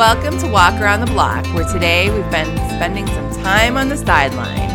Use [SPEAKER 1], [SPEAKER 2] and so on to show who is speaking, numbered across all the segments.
[SPEAKER 1] Welcome to Walk Around the Block, where today we've been spending some time on the sideline.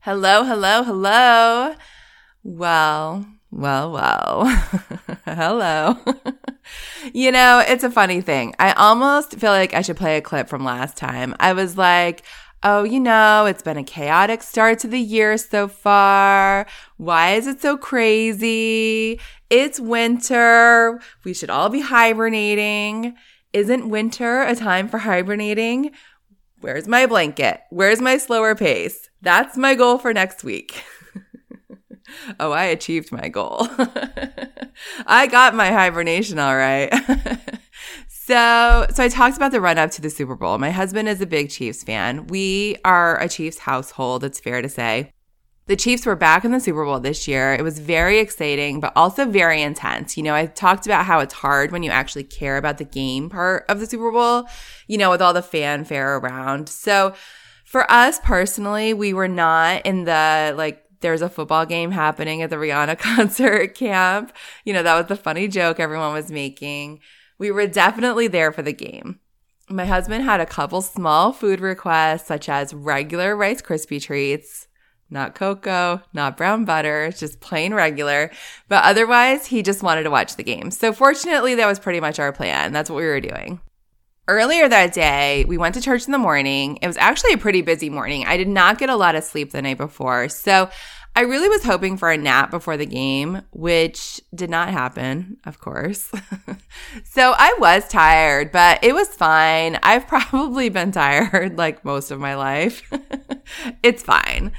[SPEAKER 1] Hello, hello, hello. Well, well, well. hello. you know, it's a funny thing. I almost feel like I should play a clip from last time. I was like, oh, you know, it's been a chaotic start to the year so far. Why is it so crazy? It's winter. We should all be hibernating. Isn't winter a time for hibernating? Where's my blanket? Where's my slower pace? That's my goal for next week. oh, I achieved my goal. I got my hibernation all right. so, so I talked about the run up to the Super Bowl. My husband is a big Chiefs fan. We are a Chiefs household, it's fair to say. The Chiefs were back in the Super Bowl this year. It was very exciting, but also very intense. You know, I talked about how it's hard when you actually care about the game part of the Super Bowl, you know, with all the fanfare around. So for us personally, we were not in the like, there's a football game happening at the Rihanna concert camp. You know, that was the funny joke everyone was making. We were definitely there for the game. My husband had a couple small food requests, such as regular Rice Krispie treats, not cocoa, not brown butter, just plain regular. But otherwise, he just wanted to watch the game. So fortunately, that was pretty much our plan. That's what we were doing. Earlier that day, we went to church in the morning. It was actually a pretty busy morning. I did not get a lot of sleep the night before. So I really was hoping for a nap before the game, which did not happen, of course. so I was tired, but it was fine. I've probably been tired like most of my life. it's fine.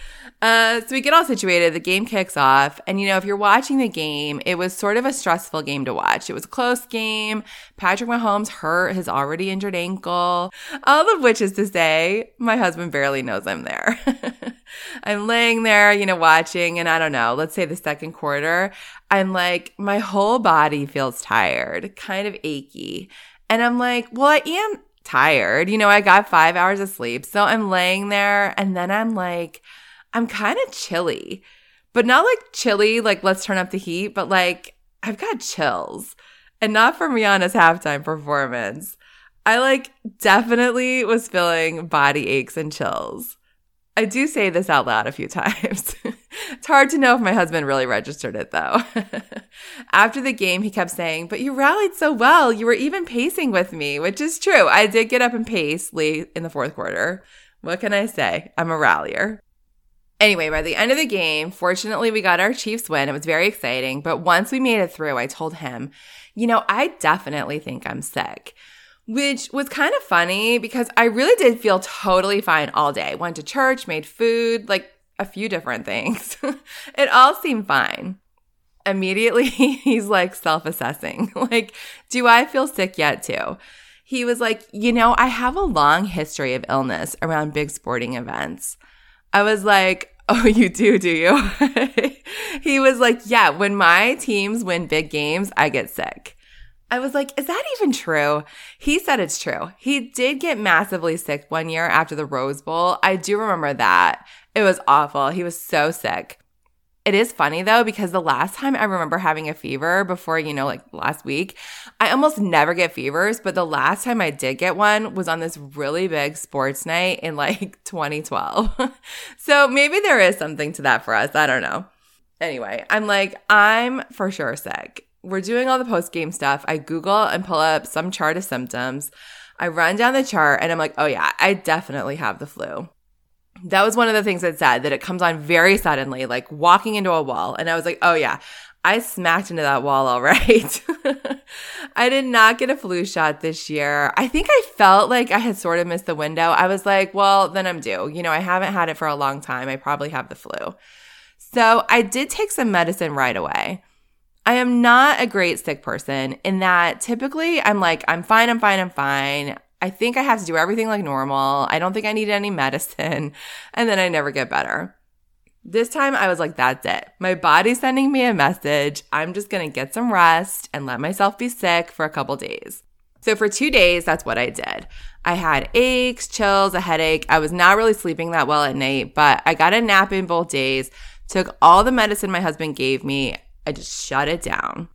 [SPEAKER 1] Uh, so we get all situated. The game kicks off. And, you know, if you're watching the game, it was sort of a stressful game to watch. It was a close game. Patrick Mahomes hurt his already injured ankle. All of which is to say, my husband barely knows I'm there. I'm laying there, you know, watching. And I don't know, let's say the second quarter, I'm like, my whole body feels tired, kind of achy. And I'm like, well, I am tired. You know, I got five hours of sleep. So I'm laying there and then I'm like, I'm kind of chilly, but not like chilly, like let's turn up the heat, but like I've got chills and not from Rihanna's halftime performance. I like definitely was feeling body aches and chills. I do say this out loud a few times. it's hard to know if my husband really registered it though. After the game, he kept saying, But you rallied so well. You were even pacing with me, which is true. I did get up and pace late in the fourth quarter. What can I say? I'm a rallier. Anyway, by the end of the game, fortunately, we got our Chiefs win. It was very exciting. But once we made it through, I told him, you know, I definitely think I'm sick, which was kind of funny because I really did feel totally fine all day. Went to church, made food, like a few different things. it all seemed fine. Immediately, he's like self assessing, like, do I feel sick yet, too? He was like, you know, I have a long history of illness around big sporting events. I was like, Oh, you do, do you? he was like, Yeah, when my teams win big games, I get sick. I was like, Is that even true? He said it's true. He did get massively sick one year after the Rose Bowl. I do remember that. It was awful. He was so sick. It is funny though, because the last time I remember having a fever before, you know, like last week, I almost never get fevers, but the last time I did get one was on this really big sports night in like 2012. so maybe there is something to that for us. I don't know. Anyway, I'm like, I'm for sure sick. We're doing all the post game stuff. I Google and pull up some chart of symptoms. I run down the chart and I'm like, oh yeah, I definitely have the flu that was one of the things that said that it comes on very suddenly, like walking into a wall. And I was like, oh yeah, I smacked into that wall all right. I did not get a flu shot this year. I think I felt like I had sort of missed the window. I was like, well, then I'm due. You know, I haven't had it for a long time. I probably have the flu. So I did take some medicine right away. I am not a great sick person in that typically I'm like, I'm fine, I'm fine, I'm fine. I think I have to do everything like normal. I don't think I need any medicine. And then I never get better. This time I was like, that's it. My body's sending me a message. I'm just to get some rest and let myself be sick for a couple days. So for two days, that's what I did. I had aches, chills, a headache. I was not really sleeping that well at night, but I got a nap in both days, took all the medicine my husband gave me. I just shut it down.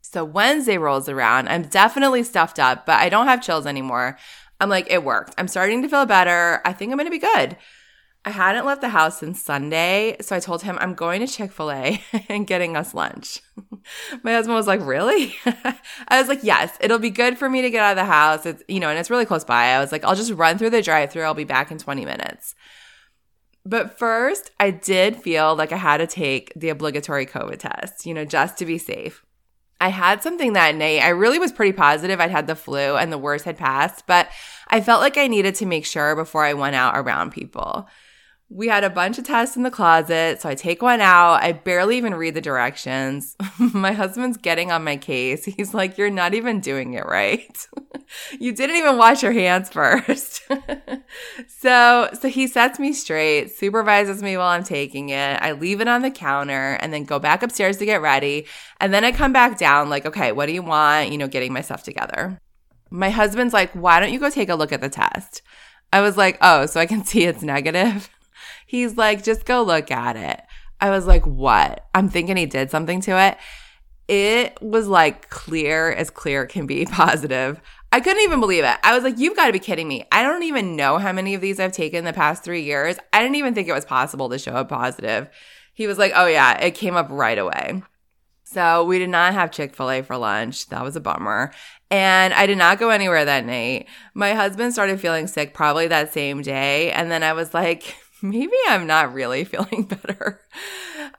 [SPEAKER 1] So Wednesday rolls around. I'm definitely stuffed up, but I don't have chills anymore. I'm like, it worked. I'm starting to feel better. I think I'm going to be good. I hadn't left the house since Sunday, so I told him I'm going to Chick fil A and getting us lunch. My husband was like, Really? I was like, Yes, it'll be good for me to get out of the house. It's, you know, and it's really close by. I was like, I'll just run through the drive through. I'll be back in 20 minutes. But first, I did feel like I had to take the obligatory COVID test, you know, just to be safe. I had something that night. I really was pretty positive I'd had the flu and the worst had passed, but I felt like I needed to make sure before I went out around people. We had a bunch of tests in the closet, so I take one out. I barely even read the directions. my husband's getting on my case. He's like, You're not even doing it right. you didn't even wash your hands first. so, so he sets me straight, supervises me while I'm taking it. I leave it on the counter and then go back upstairs to get ready. And then I come back down, like, Okay, what do you want? You know, getting my stuff together. My husband's like, Why don't you go take a look at the test? I was like, Oh, so I can see it's negative. He's like, just go look at it. I was like, what? I'm thinking he did something to it. It was like clear as clear can be positive. I couldn't even believe it. I was like, you've got to be kidding me. I don't even know how many of these I've taken the past three years. I didn't even think it was possible to show a positive. He was like, oh yeah, it came up right away. So we did not have Chick fil A for lunch. That was a bummer. And I did not go anywhere that night. My husband started feeling sick probably that same day. And then I was like, maybe I'm not really feeling better.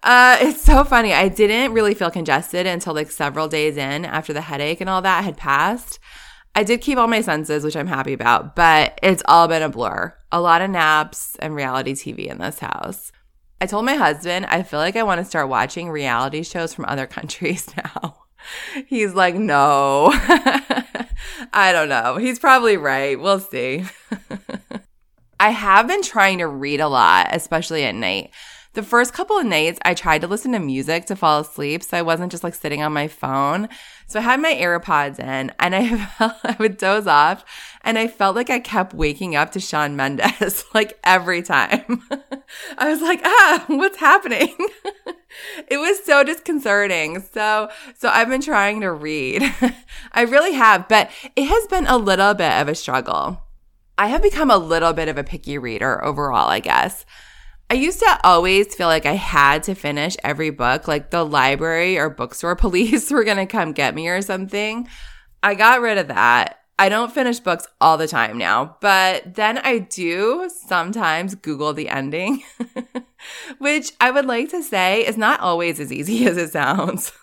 [SPEAKER 1] Uh, it's so funny. I didn't really feel congested until like several days in after the headache and all that had passed. I did keep all my senses, which I'm happy about, but it's all been a blur. A lot of naps and reality TV in this house. I told my husband, I feel like I want to start watching reality shows from other countries now. He's like, no. I don't know. He's probably right. We'll see. I have been trying to read a lot, especially at night. The first couple of nights, I tried to listen to music to fall asleep, so I wasn't just like sitting on my phone. So I had my AirPods in, and I felt, I would doze off, and I felt like I kept waking up to Shawn Mendes like every time. I was like, ah, what's happening? it was so disconcerting. So, so I've been trying to read. I really have, but it has been a little bit of a struggle. I have become a little bit of a picky reader overall, I guess. I used to always feel like I had to finish every book, like the library or bookstore police were going to come get me or something. I got rid of that. I don't finish books all the time now, but then I do sometimes Google the ending, which I would like to say is not always as easy as it sounds.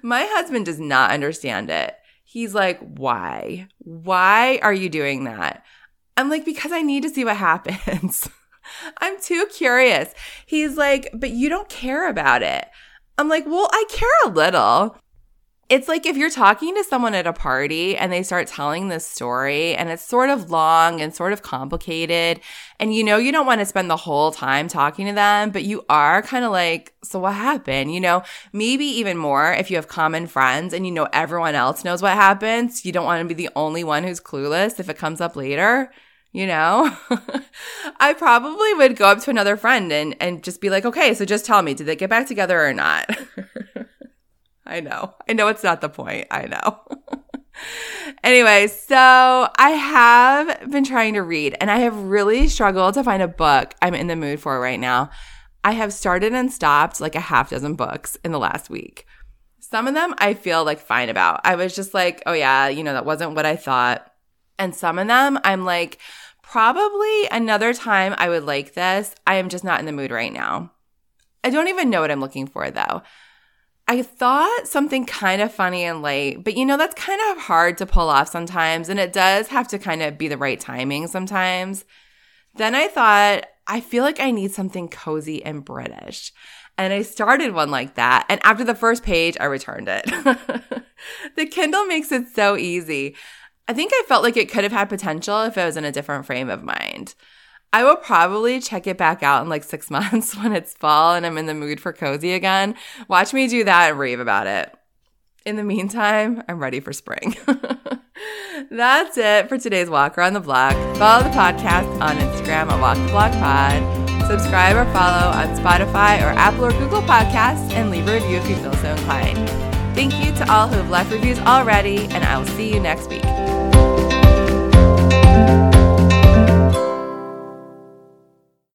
[SPEAKER 1] My husband does not understand it. He's like, why? Why are you doing that? I'm like, because I need to see what happens. I'm too curious. He's like, but you don't care about it. I'm like, well, I care a little it's like if you're talking to someone at a party and they start telling this story and it's sort of long and sort of complicated and you know you don't want to spend the whole time talking to them but you are kind of like so what happened? You know maybe even more if you have common friends and you know everyone else knows what happens you don't want to be the only one who's clueless if it comes up later you know? I probably would go up to another friend and and just be like okay so just tell me did they get back together or not I know. I know it's not the point. I know. anyway, so I have been trying to read and I have really struggled to find a book I'm in the mood for right now. I have started and stopped like a half dozen books in the last week. Some of them I feel like fine about. I was just like, oh yeah, you know, that wasn't what I thought. And some of them I'm like, probably another time I would like this. I am just not in the mood right now. I don't even know what I'm looking for though. I thought something kind of funny and light, but you know, that's kind of hard to pull off sometimes. And it does have to kind of be the right timing sometimes. Then I thought, I feel like I need something cozy and British. And I started one like that. And after the first page, I returned it. the Kindle makes it so easy. I think I felt like it could have had potential if it was in a different frame of mind. I will probably check it back out in like six months when it's fall and I'm in the mood for cozy again. Watch me do that and rave about it. In the meantime, I'm ready for spring. That's it for today's walk around the block. Follow the podcast on Instagram at Walk the Block Pod. Subscribe or follow on Spotify or Apple or Google Podcasts and leave a review if you feel so inclined. Thank you to all who have left reviews already, and I will see you next week.